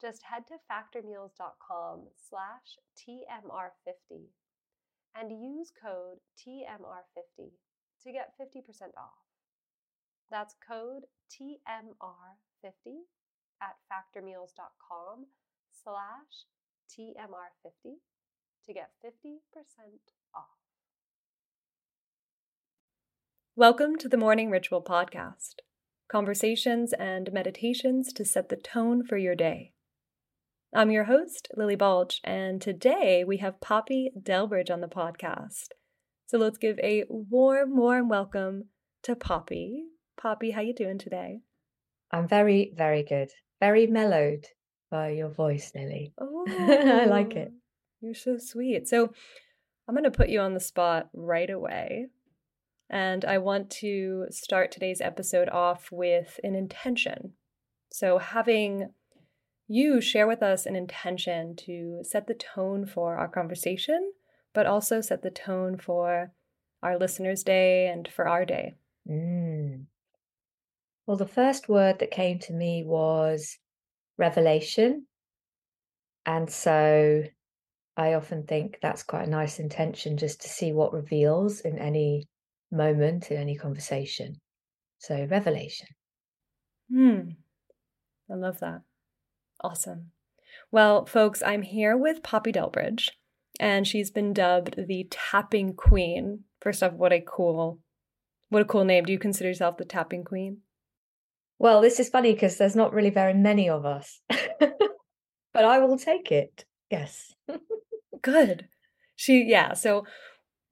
Just head to factormeals.com slash TMR50 and use code TMR50 to get 50% off. That's code TMR50 at factormeals.com slash TMR50 to get 50% off. Welcome to the Morning Ritual Podcast conversations and meditations to set the tone for your day. I'm your host, Lily Balch, and today we have Poppy Delbridge on the podcast. So let's give a warm, warm welcome to Poppy. Poppy, how you doing today? I'm very, very good. Very mellowed by your voice, Lily. Oh, I like it. Oh, you're so sweet. So I'm going to put you on the spot right away. And I want to start today's episode off with an intention. So, having you share with us an intention to set the tone for our conversation, but also set the tone for our listeners' day and for our day. Mm. Well, the first word that came to me was revelation. And so I often think that's quite a nice intention just to see what reveals in any moment, in any conversation. So, revelation. Hmm. I love that. Awesome. Well, folks, I'm here with Poppy Delbridge, and she's been dubbed the tapping queen. First off, what a cool, what a cool name. Do you consider yourself the tapping queen? Well, this is funny because there's not really very many of us, but I will take it. Yes. Good. She, yeah. So,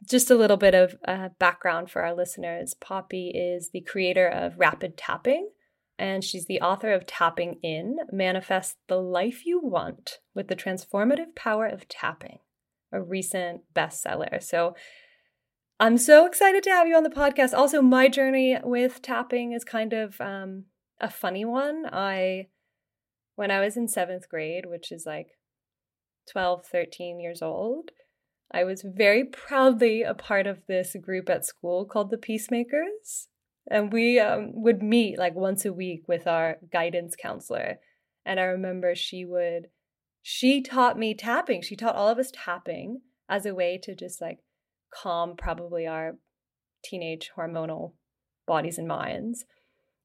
just a little bit of uh, background for our listeners Poppy is the creator of Rapid Tapping, and she's the author of Tapping In Manifest the Life You Want with the Transformative Power of Tapping, a recent bestseller. So I'm so excited to have you on the podcast. Also, my journey with tapping is kind of um, a funny one. I, when I was in seventh grade, which is like 12, 13 years old, I was very proudly a part of this group at school called the Peacemakers and we um, would meet like once a week with our guidance counselor. And i remember she would she taught me tapping. She taught all of us tapping as a way to just like calm probably our teenage hormonal bodies and minds.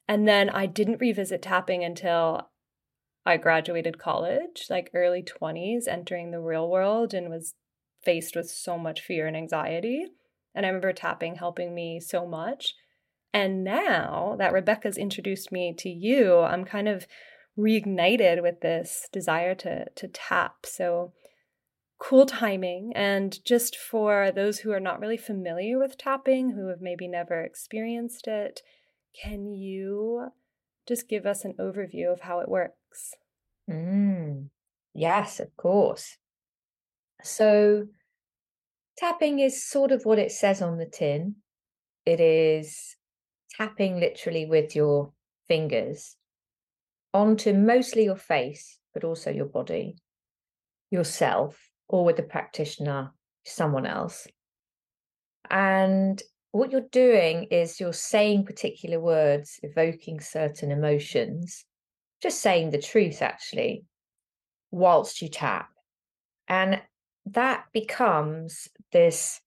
And then i didn't revisit tapping until i graduated college like early 20s entering the real world and was faced with so much fear and anxiety. And i remember tapping helping me so much and now that Rebecca's introduced me to you, I'm kind of reignited with this desire to to tap. So cool timing and just for those who are not really familiar with tapping, who have maybe never experienced it, can you just give us an overview of how it works? Mm, yes, of course. So tapping is sort of what it says on the tin. It is tapping literally with your fingers onto mostly your face, but also your body, yourself, or with the practitioner someone else. And what you're doing is you're saying particular words, evoking certain emotions, just saying the truth, actually, whilst you tap. And that becomes this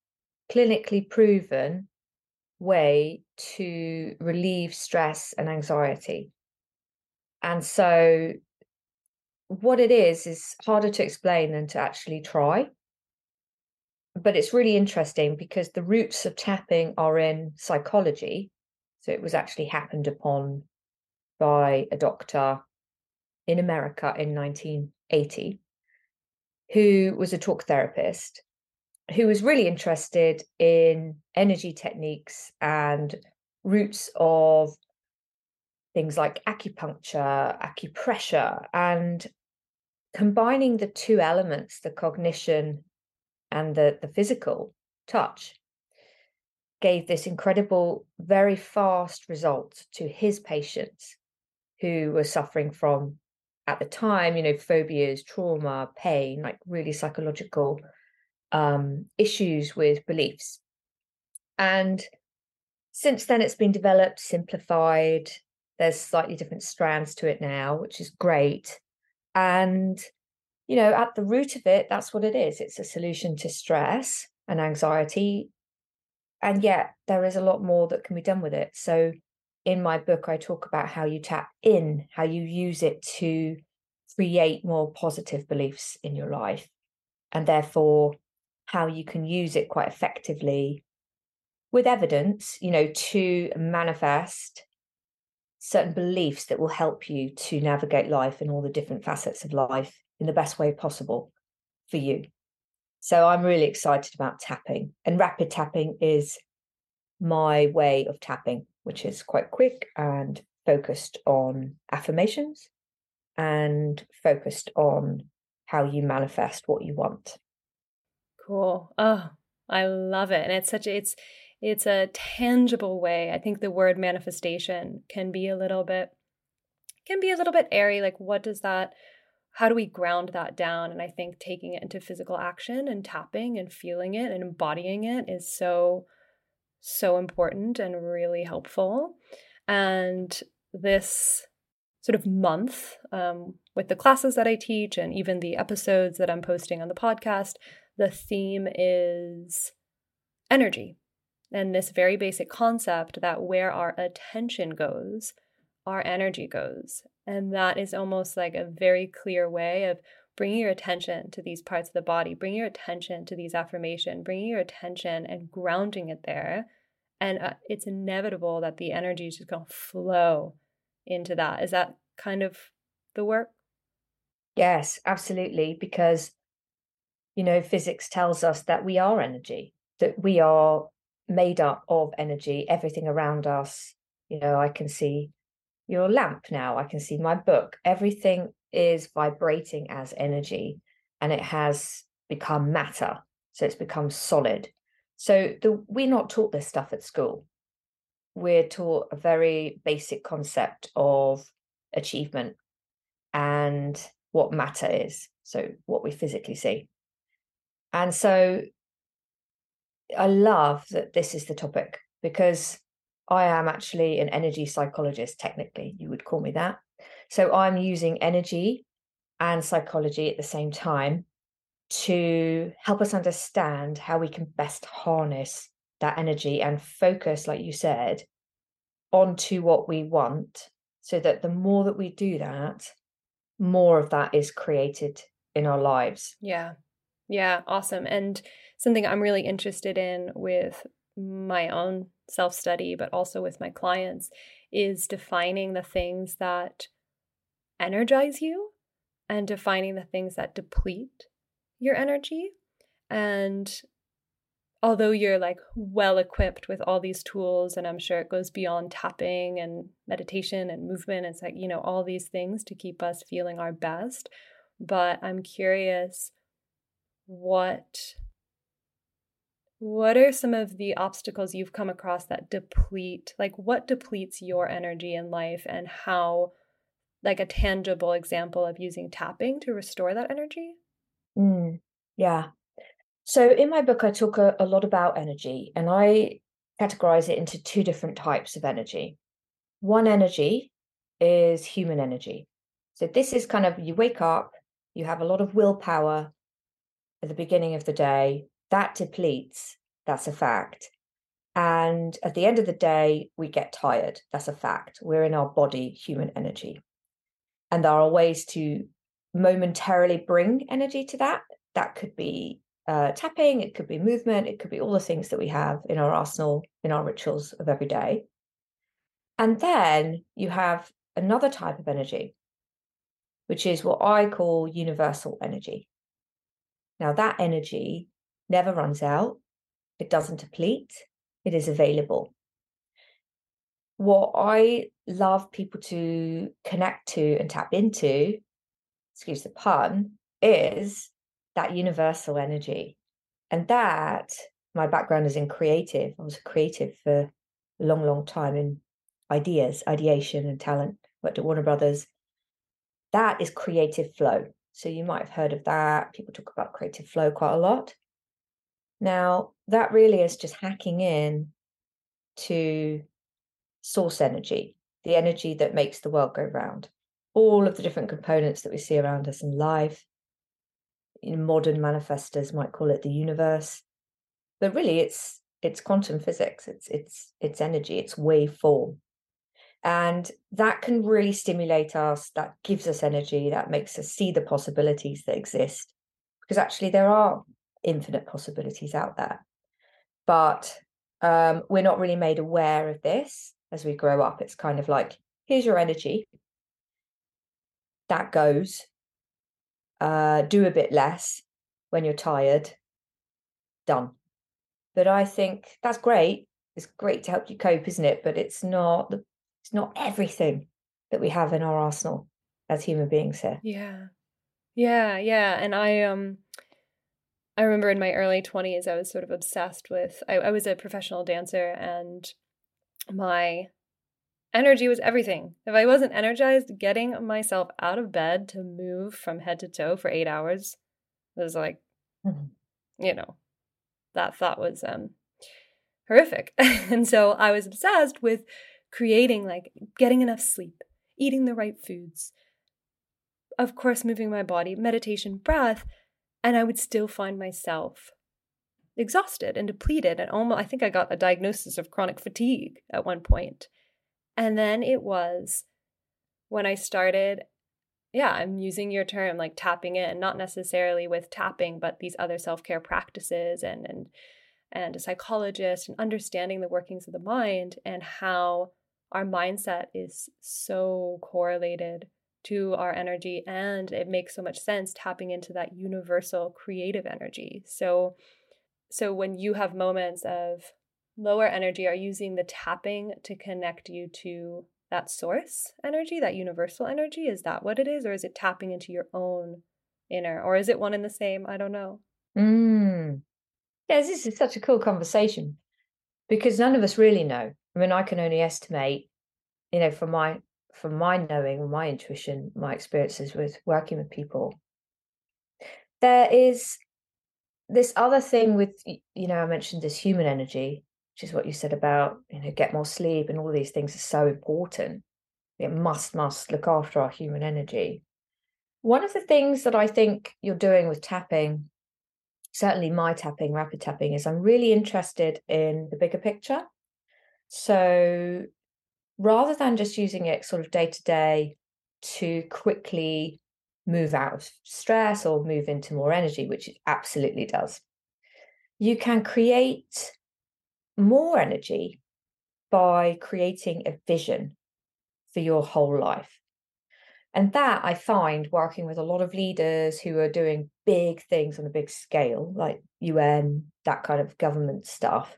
clinically proven way to relieve stress and anxiety. And so, what it is, is harder to explain than to actually try. But it's really interesting because the roots of tapping are in psychology. So, it was actually happened upon by a doctor in America in 1980 who was a talk therapist who was really interested in energy techniques and roots of things like acupuncture, acupressure, and combining the two elements, the cognition and the, the physical touch, gave this incredible, very fast result to his patients who were suffering from, at the time, you know, phobias, trauma, pain, like really psychological um, issues with beliefs. And since then, it's been developed, simplified. There's slightly different strands to it now, which is great. And, you know, at the root of it, that's what it is it's a solution to stress and anxiety. And yet, there is a lot more that can be done with it. So, in my book, I talk about how you tap in, how you use it to create more positive beliefs in your life. And therefore, how you can use it quite effectively with evidence, you know, to manifest certain beliefs that will help you to navigate life and all the different facets of life in the best way possible for you. So I'm really excited about tapping, and rapid tapping is my way of tapping, which is quite quick and focused on affirmations and focused on how you manifest what you want. Cool. Oh, I love it. And it's such a, it's it's a tangible way. I think the word manifestation can be a little bit can be a little bit airy like what does that how do we ground that down? And I think taking it into physical action and tapping and feeling it and embodying it is so so important and really helpful. And this sort of month um, with the classes that I teach and even the episodes that I'm posting on the podcast, the theme is energy and this very basic concept that where our attention goes, our energy goes. And that is almost like a very clear way of bringing your attention to these parts of the body, bringing your attention to these affirmation, bringing your attention and grounding it there. And uh, it's inevitable that the energy is just going to flow into that. Is that kind of the work? Yes, absolutely. Because you know, physics tells us that we are energy, that we are made up of energy, everything around us. You know, I can see your lamp now, I can see my book. Everything is vibrating as energy and it has become matter. So it's become solid. So the, we're not taught this stuff at school. We're taught a very basic concept of achievement and what matter is. So what we physically see. And so I love that this is the topic because I am actually an energy psychologist, technically, you would call me that. So I'm using energy and psychology at the same time to help us understand how we can best harness that energy and focus, like you said, onto what we want so that the more that we do that, more of that is created in our lives. Yeah. Yeah, awesome. And something I'm really interested in with my own self study, but also with my clients, is defining the things that energize you and defining the things that deplete your energy. And although you're like well equipped with all these tools, and I'm sure it goes beyond tapping and meditation and movement, it's like, you know, all these things to keep us feeling our best. But I'm curious what what are some of the obstacles you've come across that deplete like what depletes your energy in life and how like a tangible example of using tapping to restore that energy mm, yeah So, in my book, I talk a, a lot about energy and I categorize it into two different types of energy. One energy is human energy. So, this is kind of you wake up, you have a lot of willpower at the beginning of the day, that depletes. That's a fact. And at the end of the day, we get tired. That's a fact. We're in our body, human energy. And there are ways to momentarily bring energy to that. That could be uh, tapping, it could be movement, it could be all the things that we have in our arsenal, in our rituals of every day. And then you have another type of energy, which is what I call universal energy. Now, that energy never runs out, it doesn't deplete, it is available. What I love people to connect to and tap into, excuse the pun, is that universal energy. And that, my background is in creative. I was a creative for a long, long time in ideas, ideation, and talent. Worked at Warner Brothers. That is creative flow. So you might have heard of that. People talk about creative flow quite a lot. Now, that really is just hacking in to source energy, the energy that makes the world go round. All of the different components that we see around us in life. In modern manifestors might call it the universe, but really, it's it's quantum physics. It's it's it's energy. It's waveform. And that can really stimulate us. That gives us energy. That makes us see the possibilities that exist. Because actually, there are infinite possibilities out there. But um, we're not really made aware of this as we grow up. It's kind of like, here's your energy. That goes. Uh, do a bit less when you're tired. Done. But I think that's great. It's great to help you cope, isn't it? But it's not the it's not everything that we have in our arsenal as human beings here. Yeah. Yeah, yeah. And I um I remember in my early 20s I was sort of obsessed with I, I was a professional dancer and my energy was everything. If I wasn't energized, getting myself out of bed to move from head to toe for 8 hours was like mm-hmm. you know, that thought was um horrific. and so I was obsessed with creating like getting enough sleep, eating the right foods, of course, moving my body, meditation, breath, and I would still find myself exhausted and depleted. And almost, I think I got a diagnosis of chronic fatigue at one point. And then it was when I started, yeah, I'm using your term like tapping in, not necessarily with tapping, but these other self care practices and, and, and a psychologist and understanding the workings of the mind and how our mindset is so correlated to our energy and it makes so much sense tapping into that universal creative energy. So so when you have moments of lower energy are using the tapping to connect you to that source energy that universal energy? Is that what it is or is it tapping into your own inner or is it one and the same? I don't know. Mm. yeah this is such a cool conversation because none of us really know I mean, I can only estimate, you know, from my from my knowing, my intuition, my experiences with working with people. There is this other thing with, you know, I mentioned this human energy, which is what you said about, you know, get more sleep and all these things are so important. It must, must look after our human energy. One of the things that I think you're doing with tapping, certainly my tapping, rapid tapping, is I'm really interested in the bigger picture. So rather than just using it sort of day to day to quickly move out of stress or move into more energy, which it absolutely does, you can create more energy by creating a vision for your whole life. And that I find working with a lot of leaders who are doing big things on a big scale, like UN, that kind of government stuff,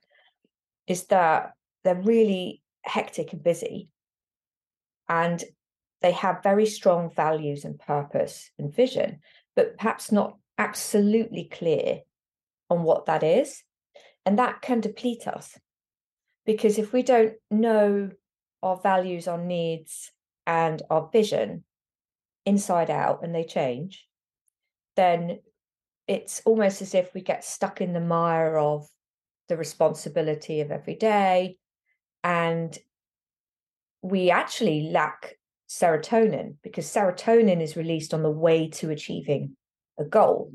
is that they're really hectic and busy. And they have very strong values and purpose and vision, but perhaps not absolutely clear on what that is. And that can deplete us. Because if we don't know our values, our needs, and our vision inside out and they change, then it's almost as if we get stuck in the mire of the responsibility of every day and we actually lack serotonin because serotonin is released on the way to achieving a goal.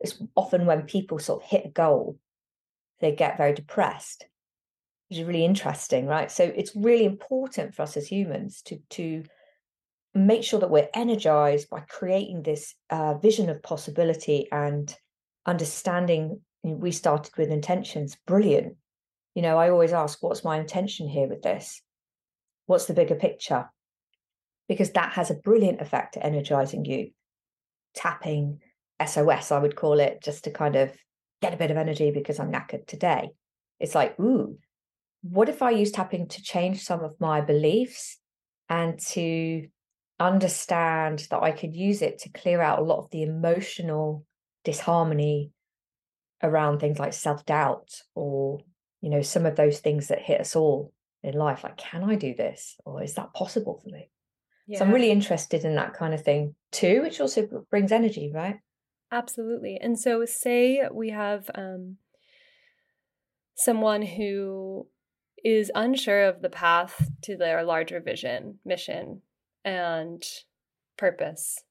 It's often when people sort of hit a goal, they get very depressed, which is really interesting, right? So it's really important for us as humans to to make sure that we're energized by creating this uh, vision of possibility and understanding. We started with intentions, brilliant. You know, I always ask, what's my intention here with this? What's the bigger picture? Because that has a brilliant effect at energizing you. Tapping SOS, I would call it, just to kind of get a bit of energy because I'm knackered today. It's like, ooh, what if I use tapping to change some of my beliefs and to understand that I could use it to clear out a lot of the emotional disharmony around things like self doubt or, you know, some of those things that hit us all in life. Like, can I do this? Or is that possible for me? Yeah. So I'm really interested in that kind of thing too, which also brings energy, right? Absolutely. And so, say we have um, someone who is unsure of the path to their larger vision, mission, and purpose.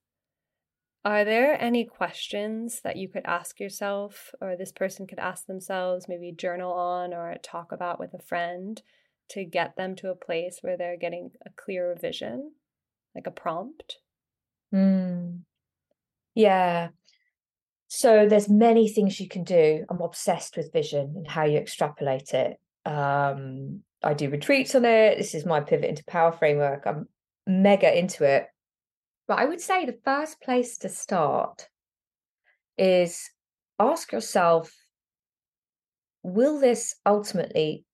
Are there any questions that you could ask yourself, or this person could ask themselves, maybe journal on or talk about with a friend to get them to a place where they're getting a clearer vision, like a prompt? Mm. Yeah. So there's many things you can do. I'm obsessed with vision and how you extrapolate it. Um, I do retreats on it. This is my pivot into power framework. I'm mega into it. But I would say the first place to start is ask yourself will this ultimately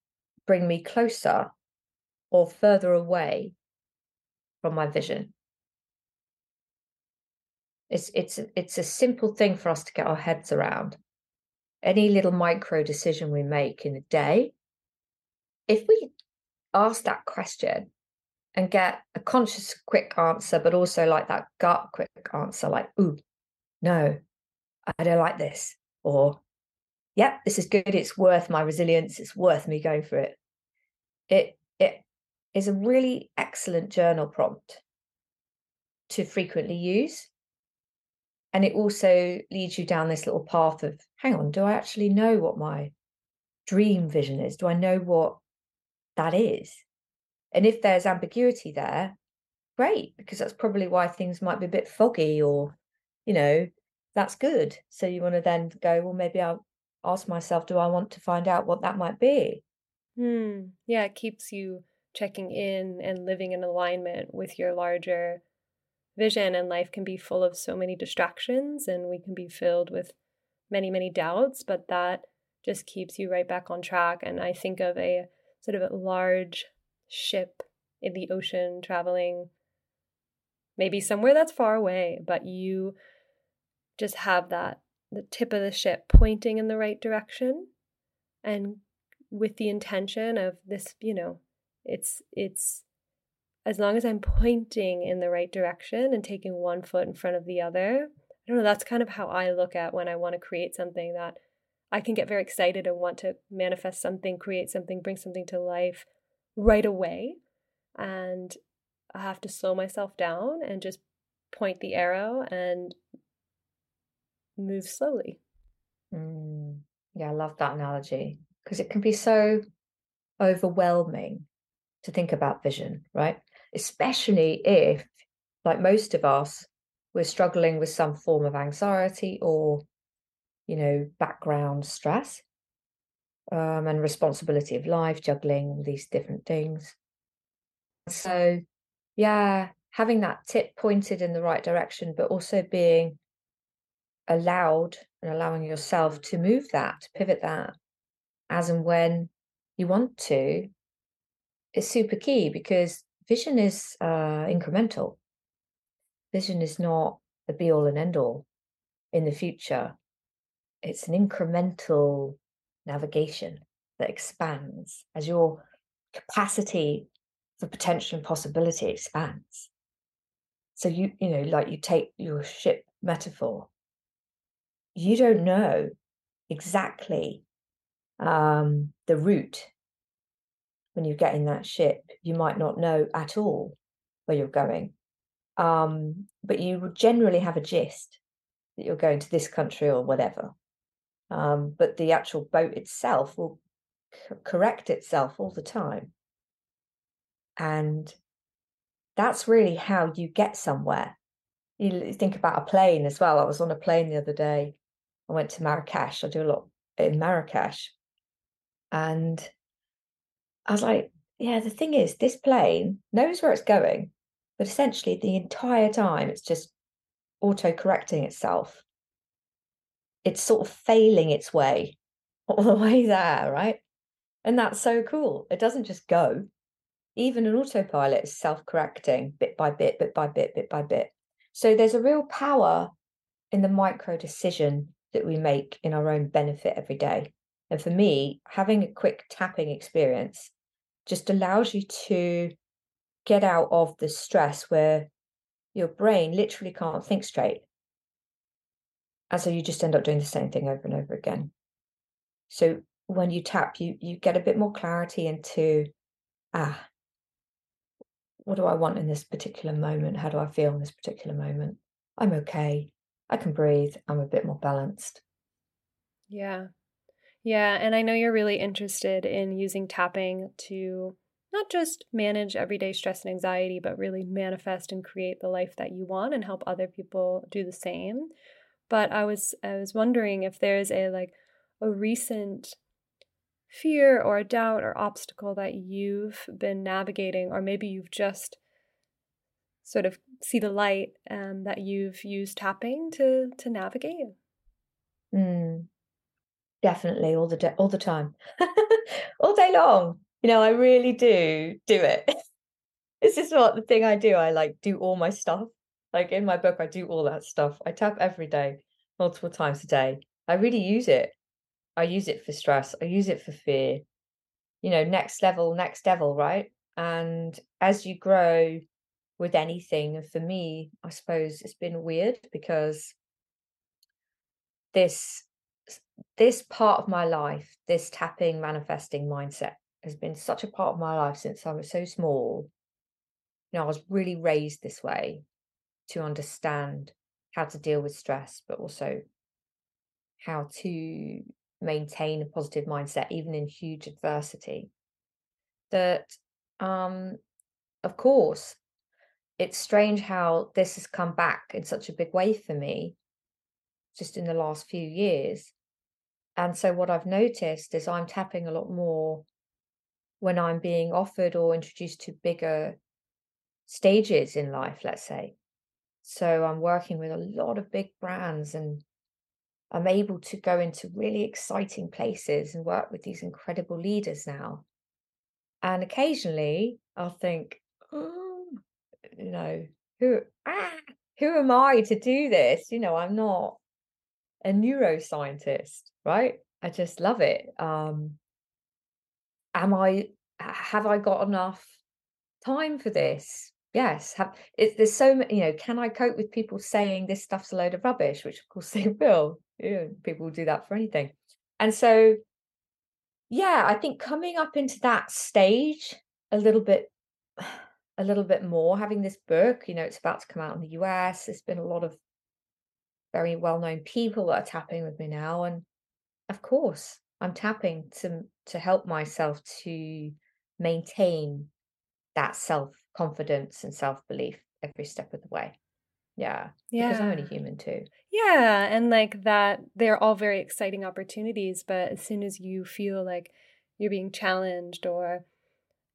bring me closer or further away from my vision? It's it's it's a simple thing for us to get our heads around. Any little micro decision we make in a day, if we ask that question and get a conscious quick answer, but also like that gut quick answer, like, ooh, no, I don't like this. Or, yep, this is good. It's worth my resilience. It's worth me going for it. It it is a really excellent journal prompt to frequently use. And it also leads you down this little path of hang on, do I actually know what my dream vision is? Do I know what that is? And if there's ambiguity there, great, because that's probably why things might be a bit foggy or, you know, that's good. So you want to then go, well, maybe I'll ask myself, do I want to find out what that might be? Hmm. Yeah, it keeps you checking in and living in alignment with your larger vision. And life can be full of so many distractions and we can be filled with many, many doubts, but that just keeps you right back on track. And I think of a sort of a large ship in the ocean traveling maybe somewhere that's far away, but you just have that the tip of the ship pointing in the right direction and with the intention of this, you know, it's it's as long as I'm pointing in the right direction and taking one foot in front of the other. I don't know, that's kind of how I look at when I want to create something that I can get very excited and want to manifest something, create something, bring something to life right away. And I have to slow myself down and just point the arrow and move slowly. Mm, yeah, I love that analogy because it can be so overwhelming to think about vision, right? Especially if, like most of us, we're struggling with some form of anxiety or, you know, background stress um, and responsibility of life, juggling all these different things. So, yeah, having that tip pointed in the right direction, but also being allowed and allowing yourself to move that, to pivot that as and when you want to is super key because vision is uh, incremental. Vision is not the be all and end all in the future. It's an incremental navigation that expands as your capacity for potential and possibility expands. So you, you know, like you take your ship metaphor, you don't know exactly um, the route when you get in that ship. You might not know at all where you're going, um, but you generally have a gist that you're going to this country or whatever. Um, but the actual boat itself will c- correct itself all the time. And that's really how you get somewhere. You think about a plane as well. I was on a plane the other day. I went to Marrakesh. I do a lot in Marrakesh. And I was like, yeah, the thing is, this plane knows where it's going, but essentially the entire time it's just auto correcting itself. It's sort of failing its way all the way there, right? And that's so cool. It doesn't just go. Even an autopilot is self correcting bit by bit, bit by bit, bit by bit. So there's a real power in the micro decision that we make in our own benefit every day. And for me, having a quick tapping experience just allows you to get out of the stress where your brain literally can't think straight. And so you just end up doing the same thing over and over again. So when you tap, you you get a bit more clarity into ah, what do I want in this particular moment? How do I feel in this particular moment? I'm okay. I can breathe. I'm a bit more balanced. Yeah. Yeah. And I know you're really interested in using tapping to not just manage everyday stress and anxiety, but really manifest and create the life that you want and help other people do the same. But I was I was wondering if there's a like a recent fear or a doubt or obstacle that you've been navigating, or maybe you've just sort of see the light um, that you've used tapping to to navigate? Mm, definitely, all the all the time, all day long. You know, I really do do it. this is what the thing I do. I like do all my stuff. Like in my book, I do all that stuff. I tap every day, multiple times a day. I really use it. I use it for stress. I use it for fear. You know, next level, next devil, right? And as you grow with anything, for me, I suppose it's been weird because this this part of my life, this tapping manifesting mindset has been such a part of my life since I was so small. You know, I was really raised this way to understand how to deal with stress, but also how to maintain a positive mindset even in huge adversity that um of course it's strange how this has come back in such a big way for me just in the last few years. And so what i've noticed is i'm tapping a lot more when i'm being offered or introduced to bigger stages in life let's say so i'm working with a lot of big brands and I'm able to go into really exciting places and work with these incredible leaders now. And occasionally I'll think, oh, you know, who ah, who am I to do this? You know, I'm not a neuroscientist, right? I just love it. Um, am I have I got enough time for this? Yes. Have it, there's so many, you know, can I cope with people saying this stuff's a load of rubbish, which of course they will yeah, people do that for anything. And so, yeah, I think coming up into that stage a little bit, a little bit more, having this book, you know, it's about to come out in the US. There's been a lot of very well known people that are tapping with me now. And of course, I'm tapping to to help myself to maintain that self confidence and self belief every step of the way. Yeah. Yeah. Because I'm only human too. Yeah. And like that, they're all very exciting opportunities. But as soon as you feel like you're being challenged or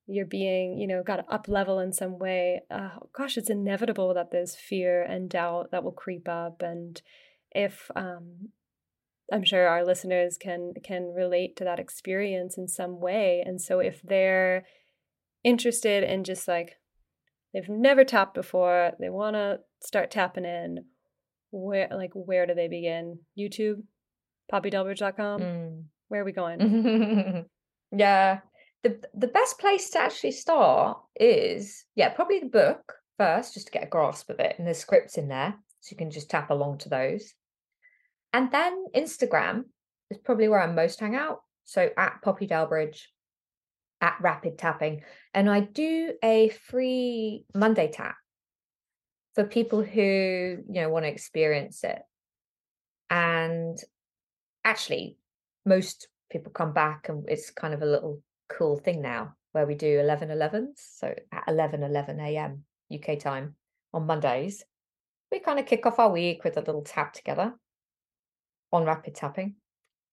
you're being, you know, got to up level in some way, uh, gosh, it's inevitable that there's fear and doubt that will creep up. And if, um, I'm sure our listeners can can relate to that experience in some way. And so if they're interested in just like they've never tapped before, they want to start tapping in, where like where do they begin? YouTube, poppydelbridge.com. Mm. Where are we going? yeah. The the best place to actually start is yeah, probably the book first, just to get a grasp of it. And there's scripts in there. So you can just tap along to those. And then Instagram is probably where I most hang out. So at Poppy Delbridge, at Rapid Tapping. And I do a free Monday tap for people who, you know, want to experience it. And actually, most people come back and it's kind of a little cool thing now where we do 11 11s. So at 11 11 a.m. UK time on Mondays, we kind of kick off our week with a little tap together on rapid tapping.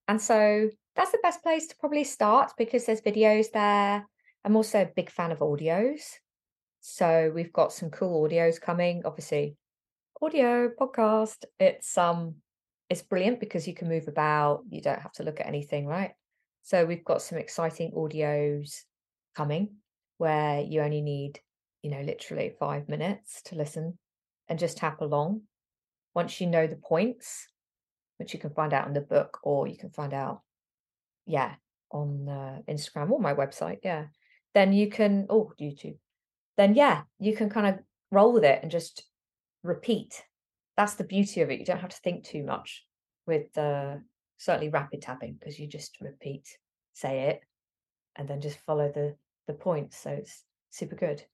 And so that's the best place to probably start because there's videos there. I'm also a big fan of audios. So we've got some cool audios coming. Obviously, audio podcast. It's um it's brilliant because you can move about, you don't have to look at anything, right? So we've got some exciting audios coming where you only need, you know, literally five minutes to listen and just tap along. Once you know the points, which you can find out in the book or you can find out, yeah, on uh, Instagram or my website, yeah, then you can, oh, YouTube, then yeah, you can kind of roll with it and just repeat. That's the beauty of it. You don't have to think too much with uh, certainly rapid tapping because you just repeat, say it, and then just follow the the points. So it's super good.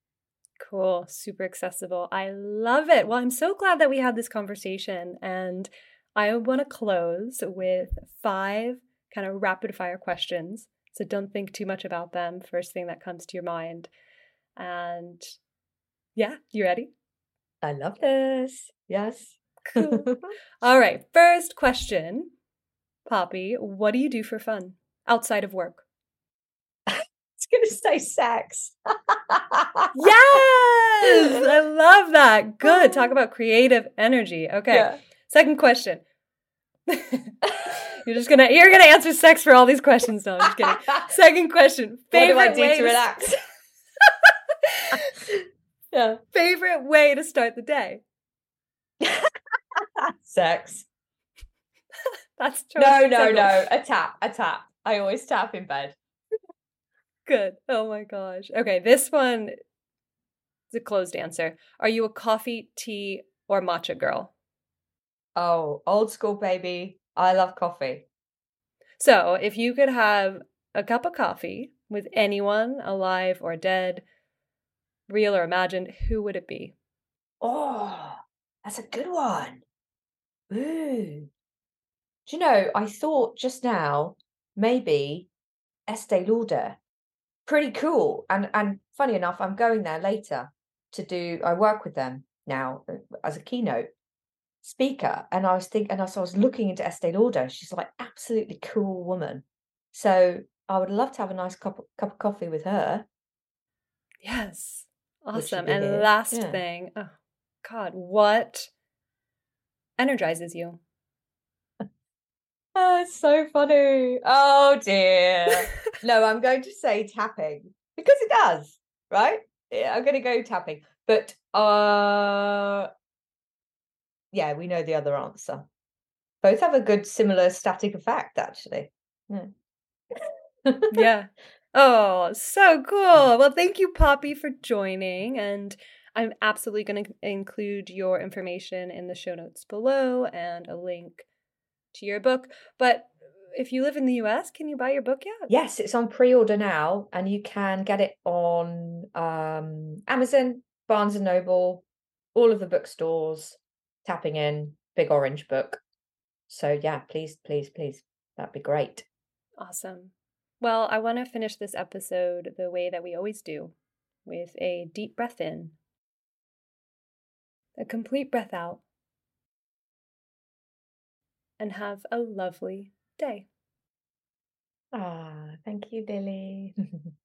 Cool, super accessible. I love it. Well, I'm so glad that we had this conversation and I want to close with five kind of rapid fire questions. So don't think too much about them. First thing that comes to your mind. And yeah, you ready? I love this. Yes. Cool. All right. First question Poppy, what do you do for fun outside of work? It's going to say sex. yes, I love that. Good. Talk about creative energy. Okay. Yeah. Second question. You're just gonna you're gonna answer sex for all these questions. No, I'm just kidding. Second question. Favorite what do I do to relax? yeah. Favorite way to start the day. sex. That's true. no, no, no. A tap, a tap. I always tap in bed. Good. Oh my gosh. Okay, this one is a closed answer. Are you a coffee, tea, or matcha girl? Oh, old school baby. I love coffee. So, if you could have a cup of coffee with anyone, alive or dead, real or imagined, who would it be? Oh, that's a good one. Ooh. Do you know, I thought just now maybe Estee Lauder pretty cool. And and funny enough, I'm going there later to do. I work with them now uh, as a keynote speaker, and I was thinking, and I was, I was looking into Estee Lauder. She's like absolutely cool woman. So I would love to have a nice cup cup of coffee with her. Yes, awesome. And last yeah. thing, oh God, what energizes you? Oh, it's so funny. Oh dear. no, I'm going to say tapping because it does, right? Yeah, I'm going to go tapping. But uh yeah, we know the other answer. Both have a good similar static effect actually. Yeah. yeah. Oh, so cool. Well, thank you Poppy for joining and I'm absolutely going to include your information in the show notes below and a link to your book. But if you live in the US, can you buy your book yet? Yes, it's on pre-order now, and you can get it on um, Amazon, Barnes and Noble, all of the bookstores. Tapping in Big Orange Book. So yeah, please, please, please, that'd be great. Awesome. Well, I want to finish this episode the way that we always do, with a deep breath in, a complete breath out and have a lovely day. Ah, thank you, Billy.